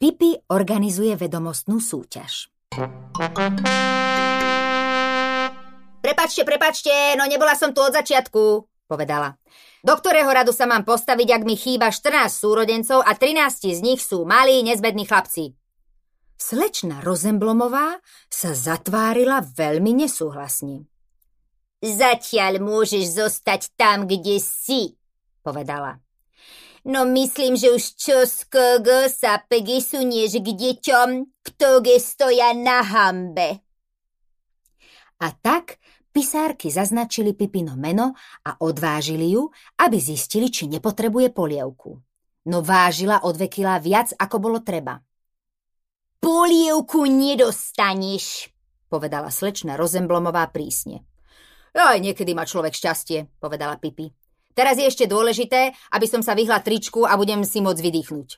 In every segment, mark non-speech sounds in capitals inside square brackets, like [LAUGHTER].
Pipi organizuje vedomostnú súťaž. Prepačte, prepačte, no nebola som tu od začiatku, povedala. Do ktorého radu sa mám postaviť, ak mi chýba 14 súrodencov a 13 z nich sú malí, nezbední chlapci? Slečna Rozemblomová sa zatvárila veľmi nesúhlasne. Zatiaľ môžeš zostať tam, kde si, povedala. No myslím, že už čoskoro sa pregesunieš k deťom, ktoré stoja na hambe. A tak pisárky zaznačili Pipino meno a odvážili ju, aby zistili, či nepotrebuje polievku. No vážila od vekila viac, ako bolo treba. Polievku nedostaneš, povedala slečna Rozemblomová prísne. Aj niekedy má človek šťastie, povedala Pipi. Teraz je ešte dôležité, aby som sa vyhla tričku a budem si môcť vydýchnuť.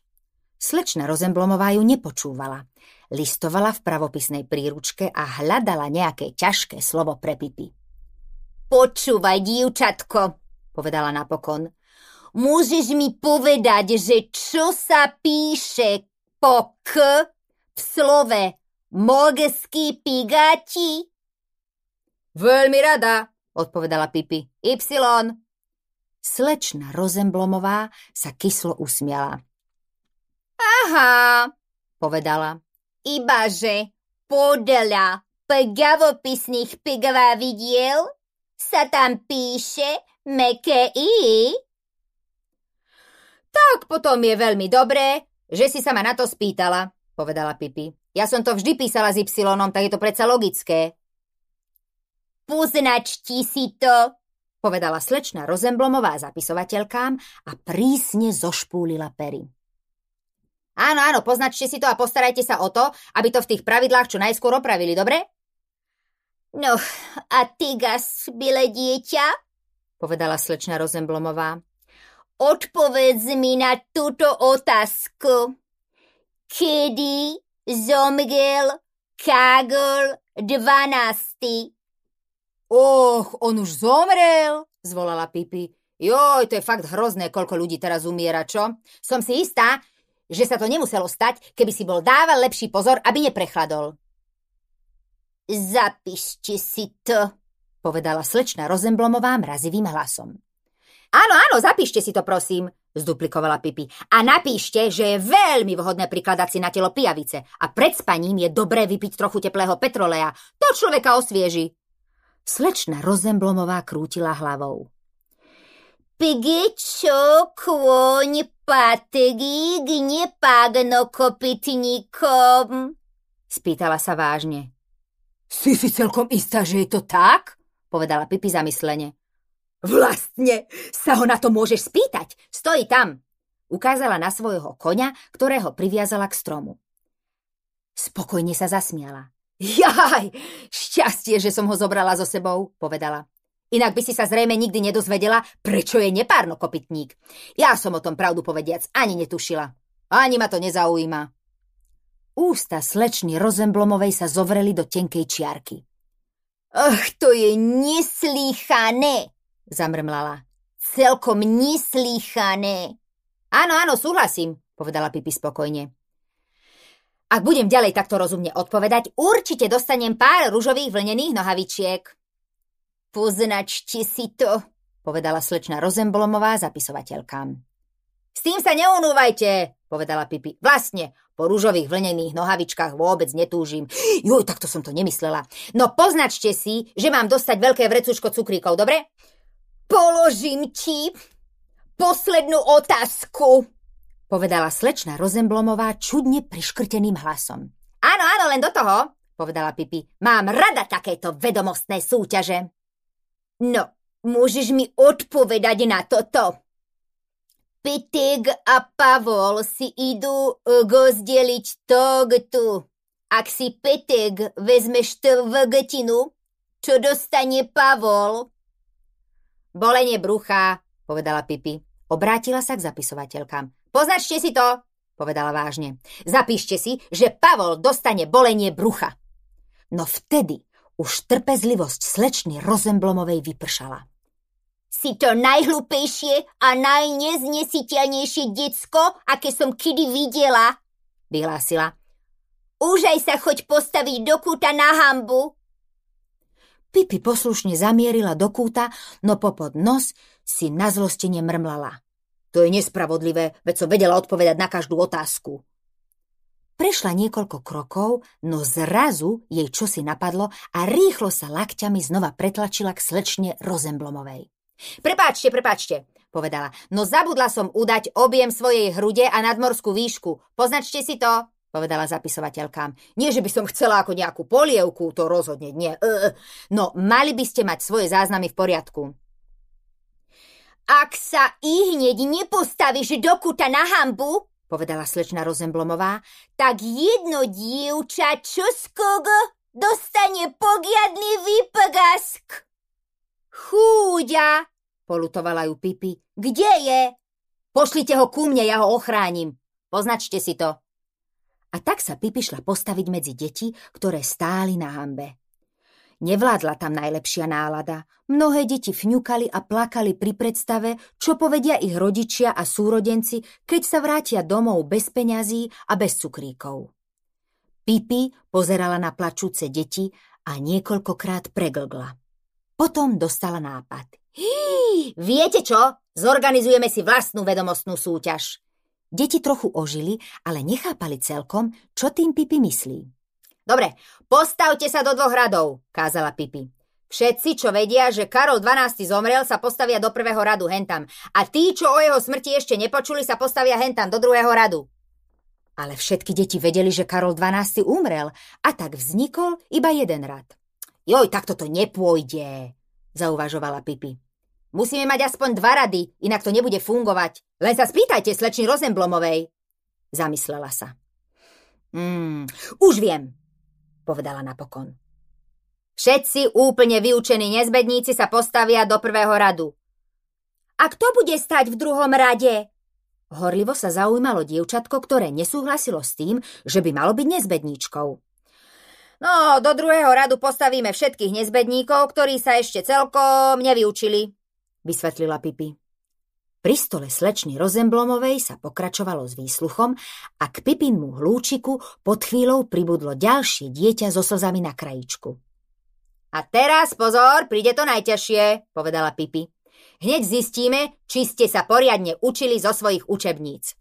Slečna Rozemblomová ju nepočúvala. Listovala v pravopisnej príručke a hľadala nejaké ťažké slovo pre Pipi. Počúvaj, dievčatko, povedala napokon. Môžeš mi povedať, že čo sa píše po k v slove morský pigáti? Veľmi rada, odpovedala Pipi. Y. Slečna Rozemblomová sa kyslo usmiala. Aha, povedala. Ibaže podľa pravopisných vidiel sa tam píše meké i. Tak potom je veľmi dobré, že si sa ma na to spýtala, povedala Pipi. Ja som to vždy písala s Y, tak je to predsa logické. Poznačti si to, povedala slečna Rozemblomová zapisovateľkám a prísne zošpúlila pery. Áno, áno, poznačte si to a postarajte sa o to, aby to v tých pravidlách čo najskôr opravili, dobre? No, a ty, gas, bile dieťa? povedala slečna Rozemblomová. Odpovedz mi na túto otázku. Kedy zomrel Kágol 12. Och, on už zomrel, zvolala Pipi. Joj, to je fakt hrozné, koľko ľudí teraz umiera, čo? Som si istá, že sa to nemuselo stať, keby si bol dával lepší pozor, aby neprechladol. Zapíšte si to, povedala slečna Rozemblomová mrazivým hlasom. Áno, áno, zapíšte si to, prosím, zduplikovala Pipi. A napíšte, že je veľmi vhodné prikladať si na telo pijavice a pred spaním je dobré vypiť trochu teplého petrolea. To človeka osvieži. Slečna Rozemblomová krútila hlavou. Pigečo kôň patrí k nepágno kopytníkom? Spýtala sa vážne. Si si celkom istá, že je to tak? Povedala Pipi zamyslene. Vlastne sa ho na to môžeš spýtať. Stojí tam. Ukázala na svojho koňa, ktorého priviazala k stromu. Spokojne sa zasmiala. Jaj, šťastie, že som ho zobrala so sebou, povedala. Inak by si sa zrejme nikdy nedozvedela, prečo je nepárno kopytník. Ja som o tom pravdu povediac ani netušila. Ani ma to nezaujíma. Ústa slečny Rozemblomovej sa zovreli do tenkej čiarky. Ach, to je neslýchané, zamrmlala. Celkom neslýchané. Áno, áno, súhlasím, povedala Pipi spokojne. Ak budem ďalej takto rozumne odpovedať, určite dostanem pár ružových vlnených nohavičiek. Poznačte si to, povedala slečna Rozemblomová zapisovateľkám. S tým sa neunúvajte, povedala Pipi. Vlastne, po rúžových vlnených nohavičkách vôbec netúžim. Juj, takto som to nemyslela. No poznačte si, že mám dostať veľké vrecuško cukríkov, dobre? Položím ti poslednú otázku, povedala slečna Rozemblomová čudne priškrteným hlasom. Áno, áno, len do toho, povedala Pipi. Mám rada takéto vedomostné súťaže. No, môžeš mi odpovedať na toto. Pitig a Pavol si idú gozdeliť tortu. Ak si Pitig vezmeš tvrgetinu, čo dostane Pavol? Bolenie brucha, povedala Pipi. Obrátila sa k zapisovateľkám. Poznačte si to, povedala vážne. Zapíšte si, že Pavol dostane bolenie brucha. No vtedy už trpezlivosť slečny Rozemblomovej vypršala. Si to najhlúpejšie a najneznesiteľnejšie decko, aké som kedy videla, vyhlásila. Užaj sa choď postaviť do kúta na hambu. Pipi poslušne zamierila do kúta, no popod nos si na zlostenie mrmlala. To je nespravodlivé, veď som vedela odpovedať na každú otázku. Prešla niekoľko krokov, no zrazu jej čosi napadlo a rýchlo sa lakťami znova pretlačila k slečne Rozemblomovej. Prepáčte, prepáčte, povedala, no zabudla som udať objem svojej hrude a nadmorskú výšku. Poznačte si to, povedala zapisovateľkám. Nie, že by som chcela ako nejakú polievku, to rozhodne nie. No, mali by ste mať svoje záznamy v poriadku. Ak sa i hneď nepostavíš do kuta na hambu, povedala slečna Rozemblomová, tak jedno dievča čoskogo dostane pogiadný výpagask. Chúďa, polutovala ju Pipi. Kde je? Pošlite ho ku mne, ja ho ochránim. Poznačte si to. A tak sa Pipi šla postaviť medzi deti, ktoré stáli na hambe. Nevládla tam najlepšia nálada. Mnohé deti fňukali a plakali pri predstave, čo povedia ich rodičia a súrodenci, keď sa vrátia domov bez peňazí a bez cukríkov. Pipi pozerala na plačúce deti a niekoľkokrát preglgla. Potom dostala nápad. Hí, viete čo? Zorganizujeme si vlastnú vedomostnú súťaž. Deti trochu ožili, ale nechápali celkom, čo tým Pipi myslí. Dobre, postavte sa do dvoch radov, kázala Pipi. Všetci, čo vedia, že Karol 12. zomrel, sa postavia do prvého radu hentam. A tí, čo o jeho smrti ešte nepočuli, sa postavia hentam do druhého radu. Ale všetky deti vedeli, že Karol 12. umrel a tak vznikol iba jeden rad. Joj, takto to nepôjde, zauvažovala Pipi. Musíme mať aspoň dva rady, inak to nebude fungovať. Len sa spýtajte slečny Rozemblomovej. Zamyslela sa. Mm, už viem, povedala napokon. Všetci úplne vyučení nezbedníci sa postavia do prvého radu. A kto bude stať v druhom rade? Horlivo sa zaujímalo dievčatko, ktoré nesúhlasilo s tým, že by malo byť nezbedníčkou. No, do druhého radu postavíme všetkých nezbedníkov, ktorí sa ešte celkom nevyučili, vysvetlila Pipi. Pri stole slečny Rozemblomovej sa pokračovalo s výsluchom a k Pipinmu hlúčiku pod chvíľou pribudlo ďalšie dieťa so slzami na krajičku. A teraz pozor, príde to najťažšie, povedala Pipi. Hneď zistíme, či ste sa poriadne učili zo svojich učebníc.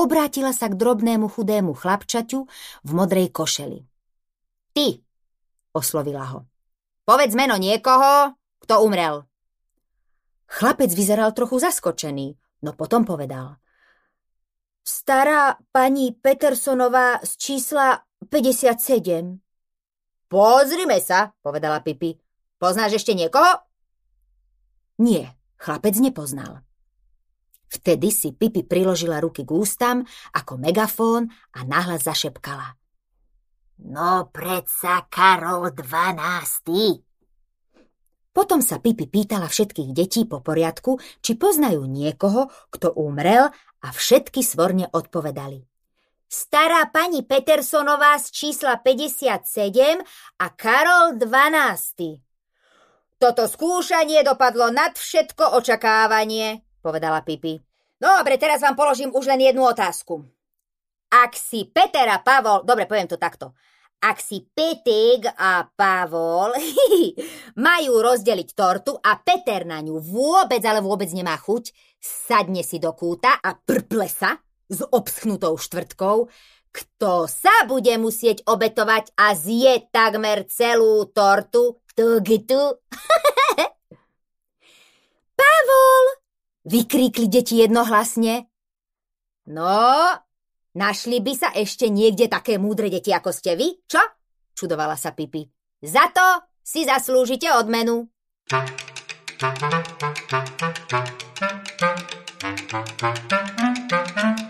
Obrátila sa k drobnému chudému chlapčaťu v modrej košeli. Ty, oslovila ho. Povedz meno niekoho, kto umrel. Chlapec vyzeral trochu zaskočený, no potom povedal. Stará pani Petersonová z čísla 57. Pozrime sa, povedala Pipi. Poznáš ešte niekoho? Nie, chlapec nepoznal. Vtedy si Pipi priložila ruky k ústam ako megafón a nahlas zašepkala. No predsa Karol 12. Potom sa Pipi pýtala všetkých detí po poriadku, či poznajú niekoho, kto umrel a všetky svorne odpovedali. Stará pani Petersonová z čísla 57 a Karol 12. Toto skúšanie dopadlo nad všetko očakávanie, povedala Pipi. Dobre, teraz vám položím už len jednu otázku. Ak si Peter a Pavol, dobre, poviem to takto, ak si Petek a Pavol [LAUGHS] majú rozdeliť tortu a Peter na ňu vôbec, ale vôbec nemá chuť, sadne si do kúta a prple sa s obschnutou štvrtkou, kto sa bude musieť obetovať a zje takmer celú tortu, tu [LAUGHS] tu. Pavol! Vykríkli deti jednohlasne. No, Našli by sa ešte niekde také múdre deti, ako ste vy, čo? Čudovala sa Pipi. Za to si zaslúžite odmenu. Thank you.